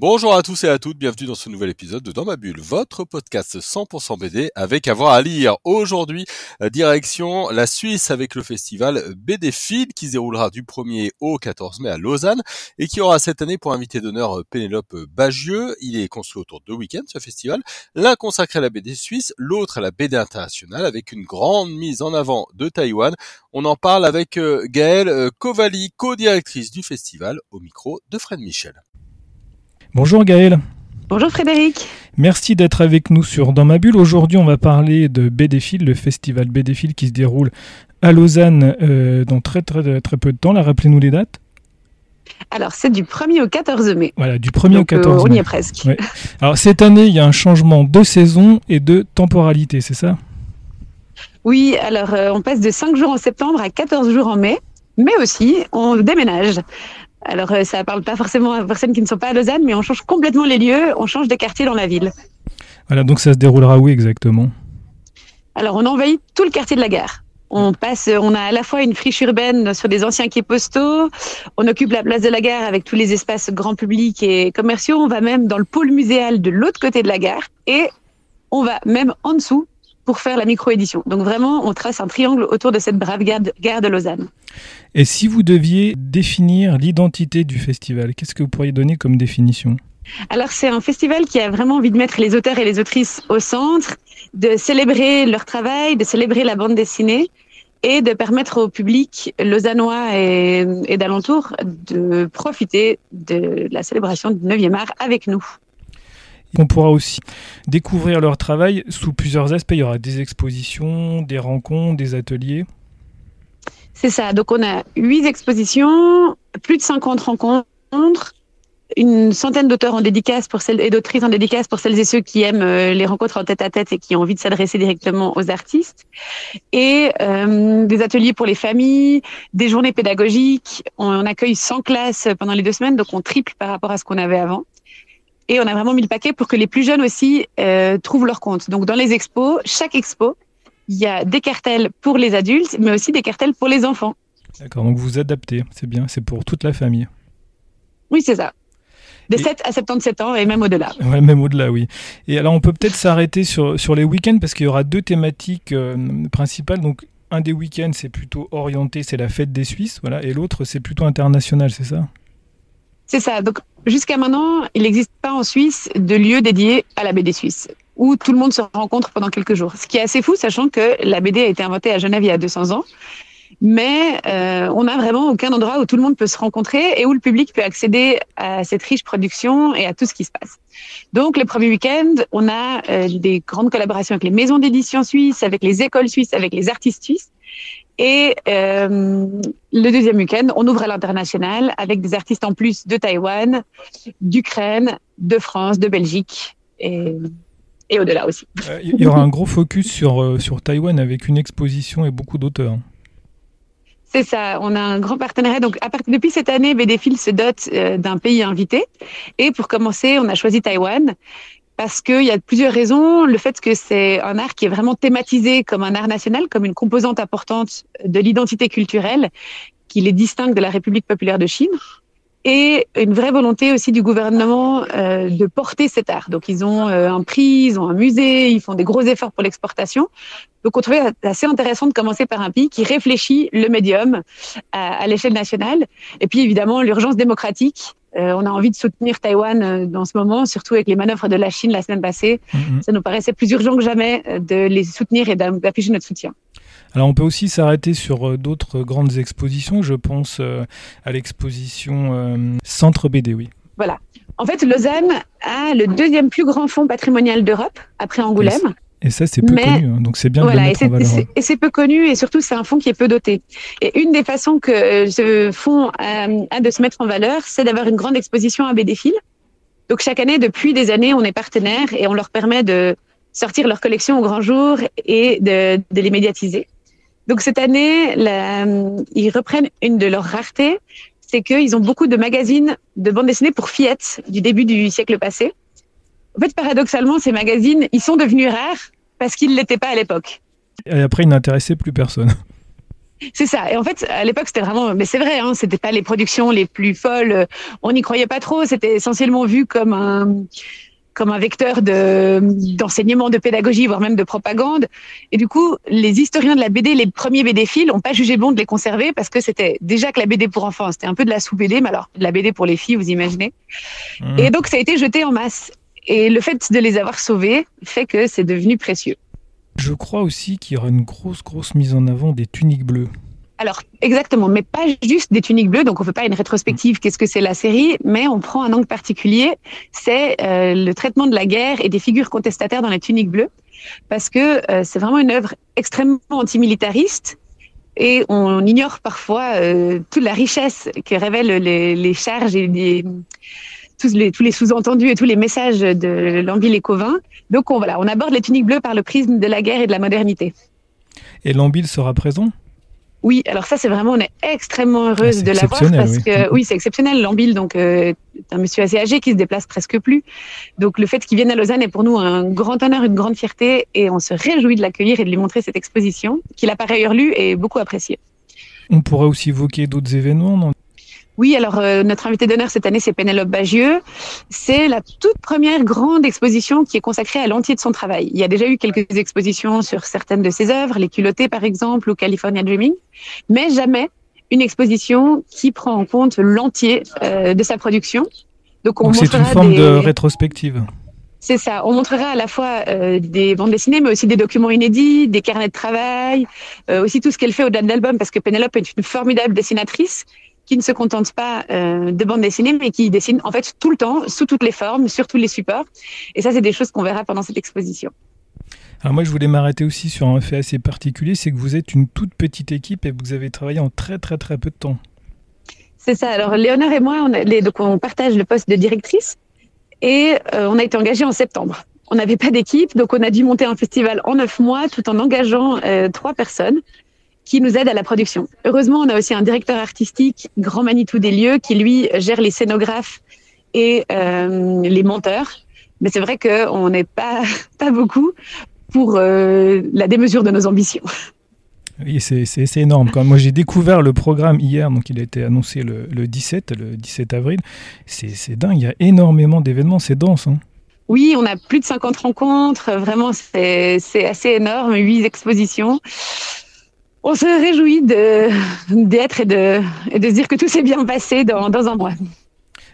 Bonjour à tous et à toutes, bienvenue dans ce nouvel épisode de Dans ma bulle, votre podcast 100% BD avec avoir à lire. Aujourd'hui, euh, direction la Suisse avec le festival BD Feed qui se déroulera du 1er au 14 mai à Lausanne et qui aura cette année pour invité d'honneur euh, Pénélope Bagieux. Il est construit autour de deux week-ends ce festival, l'un consacré à la BD suisse, l'autre à la BD internationale avec une grande mise en avant de Taïwan. On en parle avec euh, Gaëlle Kovali, co-directrice du festival, au micro de Fred Michel. Bonjour Gaël. Bonjour Frédéric. Merci d'être avec nous sur Dans ma bulle. Aujourd'hui, on va parler de BDFIL, le festival BDFIL qui se déroule à Lausanne euh, dans très, très très peu de temps. rappelez-nous les dates. Alors, c'est du 1er au 14 mai. Voilà, du 1er au 14 mai. on y est presque. Alors, cette année, il y a un changement de saison et de temporalité, c'est ça? Oui, alors euh, on passe de 5 jours en septembre à 14 jours en mai, mais aussi on déménage. Alors, euh, ça ne parle pas forcément à personnes qui ne sont pas à Lausanne, mais on change complètement les lieux, on change de quartier dans la ville. Voilà, donc ça se déroulera où exactement? Alors, on envahit tout le quartier de la gare. On passe, on a à la fois une friche urbaine sur des anciens quais postaux, on occupe la place de la gare avec tous les espaces grand public et commerciaux, on va même dans le pôle muséal de l'autre côté de la gare et on va même en dessous pour faire la micro-édition. Donc vraiment, on trace un triangle autour de cette brave gare de, gare de Lausanne. Et si vous deviez définir l'identité du festival, qu'est-ce que vous pourriez donner comme définition? Alors c'est un festival qui a vraiment envie de mettre les auteurs et les autrices au centre, de célébrer leur travail, de célébrer la bande dessinée et de permettre au public lausannois et, et d'alentour de profiter de la célébration du 9e art avec nous. On pourra aussi découvrir leur travail sous plusieurs aspects. Il y aura des expositions, des rencontres, des ateliers. C'est ça. Donc on a huit expositions, plus de 50 rencontres, une centaine d'auteurs en dédicace pour celles et d'autrices en dédicace pour celles et ceux qui aiment euh, les rencontres en tête à tête et qui ont envie de s'adresser directement aux artistes et euh, des ateliers pour les familles, des journées pédagogiques. On, accueille 100 classes pendant les deux semaines, donc on triple par rapport à ce qu'on avait avant. Et on a vraiment mis le paquet pour que les plus jeunes aussi euh, trouvent leur compte. Donc dans les expos, chaque expo, il y a des cartels pour les adultes, mais aussi des cartels pour les enfants. D'accord, donc vous adaptez, c'est bien, c'est pour toute la famille. Oui, c'est ça. De 7 à 77 ans et même au-delà. Ouais, même au-delà, oui. Et alors, on peut peut-être s'arrêter sur, sur les week-ends parce qu'il y aura deux thématiques euh, principales. Donc, un des week-ends, c'est plutôt orienté, c'est la fête des Suisses, voilà, et l'autre, c'est plutôt international, c'est ça? C'est ça. Donc, jusqu'à maintenant, il n'existe pas en Suisse de lieu dédié à la BD suisse où tout le monde se rencontre pendant quelques jours. Ce qui est assez fou, sachant que la BD a été inventée à Genève il y a 200 ans. Mais euh, on n'a vraiment aucun endroit où tout le monde peut se rencontrer et où le public peut accéder à cette riche production et à tout ce qui se passe. Donc, le premier week-end, on a euh, des grandes collaborations avec les maisons d'édition suisses, avec les écoles suisses, avec les artistes suisses. Et euh, le deuxième week-end, on ouvre à l'international avec des artistes en plus de Taïwan, d'Ukraine, de France, de Belgique et, et au-delà aussi. Euh, il y aura un gros focus sur, euh, sur Taïwan avec une exposition et beaucoup d'auteurs. C'est ça, on a un grand partenariat. Donc, à partir, depuis cette année, BDFIL se dote d'un pays invité. Et pour commencer, on a choisi Taïwan, parce qu'il y a plusieurs raisons. Le fait que c'est un art qui est vraiment thématisé comme un art national, comme une composante importante de l'identité culturelle, qui les distingue de la République populaire de Chine et une vraie volonté aussi du gouvernement euh, de porter cet art. Donc ils ont euh, un prix, ils ont un musée, ils font des gros efforts pour l'exportation. Donc on trouvait assez intéressant de commencer par un pays qui réfléchit le médium à, à l'échelle nationale. Et puis évidemment l'urgence démocratique euh, on a envie de soutenir Taïwan euh, dans ce moment, surtout avec les manœuvres de la Chine la semaine passée. Mm-hmm. Ça nous paraissait plus urgent que jamais euh, de les soutenir et d'afficher notre soutien. Alors on peut aussi s'arrêter sur d'autres grandes expositions. Je pense à l'exposition Centre BD, oui. Voilà. En fait, Lausanne a le deuxième plus grand fonds patrimonial d'Europe, après Angoulême. Et ça, c'est peu connu, hein, donc c'est bien de le mettre et en valeur. Et c'est peu connu, et surtout, c'est un fonds qui est peu doté. Et une des façons que euh, ce fonds euh, a de se mettre en valeur, c'est d'avoir une grande exposition à BDFIL. Donc chaque année, depuis des années, on est partenaire et on leur permet de sortir leur collection au grand jour et de, de les médiatiser. Donc cette année, la, ils reprennent une de leurs raretés, c'est qu'ils ont beaucoup de magazines de bande dessinée pour fillettes du début du siècle passé. En fait, paradoxalement, ces magazines, ils sont devenus rares parce qu'ils ne l'étaient pas à l'époque. Et après, ils n'intéressaient plus personne. C'est ça. Et en fait, à l'époque, c'était vraiment, mais c'est vrai, hein, c'était pas les productions les plus folles. On n'y croyait pas trop. C'était essentiellement vu comme un, comme un vecteur de, d'enseignement, de pédagogie, voire même de propagande. Et du coup, les historiens de la BD, les premiers BD fils, n'ont pas jugé bon de les conserver parce que c'était déjà que la BD pour enfants, c'était un peu de la sous-BD, mais alors de la BD pour les filles, vous imaginez. Mmh. Et donc, ça a été jeté en masse. Et le fait de les avoir sauvés fait que c'est devenu précieux. Je crois aussi qu'il y aura une grosse, grosse mise en avant des tuniques bleues. Alors, exactement, mais pas juste des tuniques bleues. Donc, on ne fait pas une rétrospective, qu'est-ce que c'est la série, mais on prend un angle particulier, c'est euh, le traitement de la guerre et des figures contestataires dans les tuniques bleues, parce que euh, c'est vraiment une œuvre extrêmement antimilitariste. Et on ignore parfois euh, toute la richesse que révèlent les, les charges et les, tous les, tous les sous-entendus et tous les messages de Lambil et Covin. Donc on, voilà, on aborde les tuniques bleues par le prisme de la guerre et de la modernité. Et Lambil sera présent? Oui, alors ça c'est vraiment, on est extrêmement heureuse Ah, de l'avoir parce oui. que oui, c'est exceptionnel. Lambil, donc euh, un monsieur assez âgé qui se déplace presque plus. Donc le fait qu'il vienne à Lausanne est pour nous un grand honneur, une grande fierté, et on se réjouit de l'accueillir et de lui montrer cette exposition qu'il a par ailleurs lue et beaucoup appréciée. On pourrait aussi évoquer d'autres événements, non? Oui, alors euh, notre invité d'honneur cette année, c'est Pénélope Bagieux. C'est la toute première grande exposition qui est consacrée à l'entier de son travail. Il y a déjà eu quelques expositions sur certaines de ses œuvres, Les culottés par exemple, ou California Dreaming, mais jamais une exposition qui prend en compte l'entier euh, de sa production. Donc, on c'est une forme des... de rétrospective. C'est ça. On montrera à la fois euh, des bandes dessinées, mais aussi des documents inédits, des carnets de travail, euh, aussi tout ce qu'elle fait au-delà de l'album, parce que Pénélope est une formidable dessinatrice qui ne se contente pas euh, de bande dessinée, mais qui dessine en fait tout le temps, sous toutes les formes, sur tous les supports. Et ça, c'est des choses qu'on verra pendant cette exposition. Alors moi, je voulais m'arrêter aussi sur un fait assez particulier, c'est que vous êtes une toute petite équipe et vous avez travaillé en très très très peu de temps. C'est ça. Alors Léonore et moi, on, a, les, donc on partage le poste de directrice et euh, on a été engagés en septembre. On n'avait pas d'équipe, donc on a dû monter un festival en neuf mois tout en engageant euh, trois personnes qui nous aident à la production. Heureusement, on a aussi un directeur artistique, grand Manitou des lieux, qui lui gère les scénographes et euh, les monteurs. Mais c'est vrai qu'on n'est pas, pas beaucoup pour euh, la démesure de nos ambitions. Oui, c'est énorme. Quand moi j'ai découvert le programme hier, donc il a été annoncé le, le 17, le 17 avril, c'est dingue, il y a énormément d'événements, c'est dense. Hein. Oui, on a plus de 50 rencontres, vraiment c'est assez énorme, 8 expositions. On se réjouit d'être et de, et de se dire que tout s'est bien passé dans, dans un mois.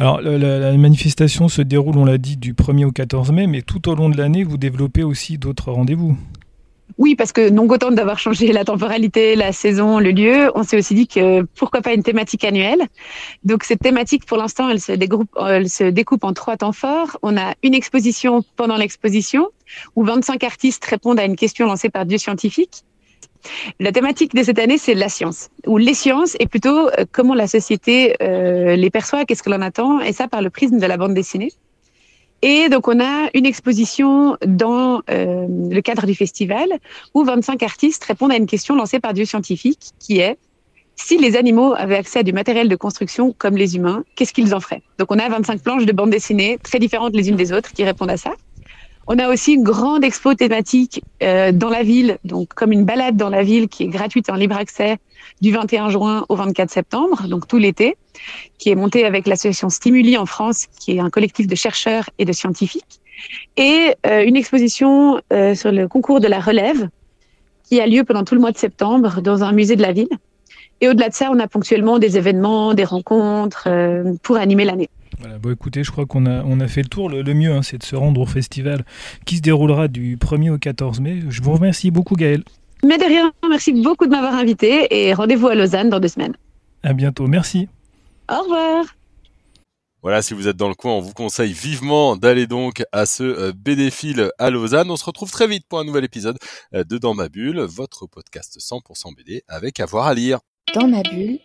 Alors, la, la, manifestation se déroule, on l'a dit, du 1er au 14 mai, mais tout au long de l'année, vous développez aussi d'autres rendez-vous. Oui, parce que non content d'avoir changé la temporalité, la saison, le lieu, on s'est aussi dit que pourquoi pas une thématique annuelle. Donc cette thématique, pour l'instant, elle elle se découpe en trois temps forts. On a une exposition pendant l'exposition, où 25 artistes répondent à une question lancée par Dieu scientifique. La thématique de cette année, c'est la science, ou les sciences, et plutôt euh, comment la société euh, les perçoit, qu'est-ce que l'on attend, et ça par le prisme de la bande dessinée. Et donc, on a une exposition dans euh, le cadre du festival où 25 artistes répondent à une question lancée par Dieu scientifique qui est si les animaux avaient accès à du matériel de construction comme les humains, qu'est-ce qu'ils en feraient? Donc, on a 25 planches de bande dessinée très différentes les unes des autres qui répondent à ça. On a aussi une grande expo thématique euh, dans la ville, donc comme une balade dans la ville qui est gratuite en libre accès du 21 juin au 24 septembre, donc tout l'été, qui est montée avec l'association Stimuli en France, qui est un collectif de chercheurs et de scientifiques, et euh, une exposition euh, sur le concours de la relève qui a lieu pendant tout le mois de septembre dans un musée de la ville. Et au-delà de ça, on a ponctuellement des événements, des rencontres euh, pour animer l'année. Voilà, bon écoutez, je crois qu'on a, on a fait le tour. Le, le mieux, hein, c'est de se rendre au festival qui se déroulera du 1er au 14 mai. Je vous remercie beaucoup, Gaël. Mais de rien, merci beaucoup de m'avoir invité et rendez-vous à Lausanne dans deux semaines. À bientôt, merci. Au revoir. Voilà, si vous êtes dans le coin, on vous conseille vivement d'aller donc à ce euh, BD Fil à Lausanne. On se retrouve très vite pour un nouvel épisode euh, de Dans ma bulle, votre podcast 100% BD avec avoir à lire. Dans ma bulle,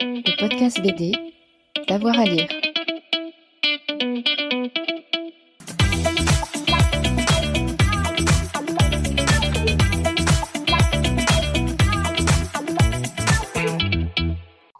le podcast BD, d'avoir à lire. thank you